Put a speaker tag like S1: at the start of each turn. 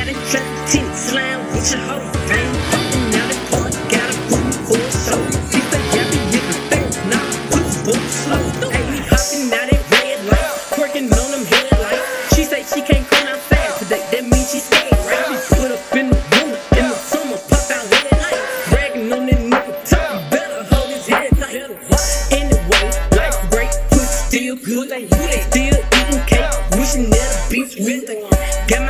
S1: got a truck, tennis line, what's your whole thing? Out of park, got a food for soul. You think every nigga think not who's book slow. Hey, we hopping out at red light, working on them headlights. She say she can't come out fast today, that means she stayed right. She put up in the room in the summer, pop out late at night. On that nigga top, better hold his head tight. Anyway, life's great, push still good, still eating cake, wishing that a bitch with Got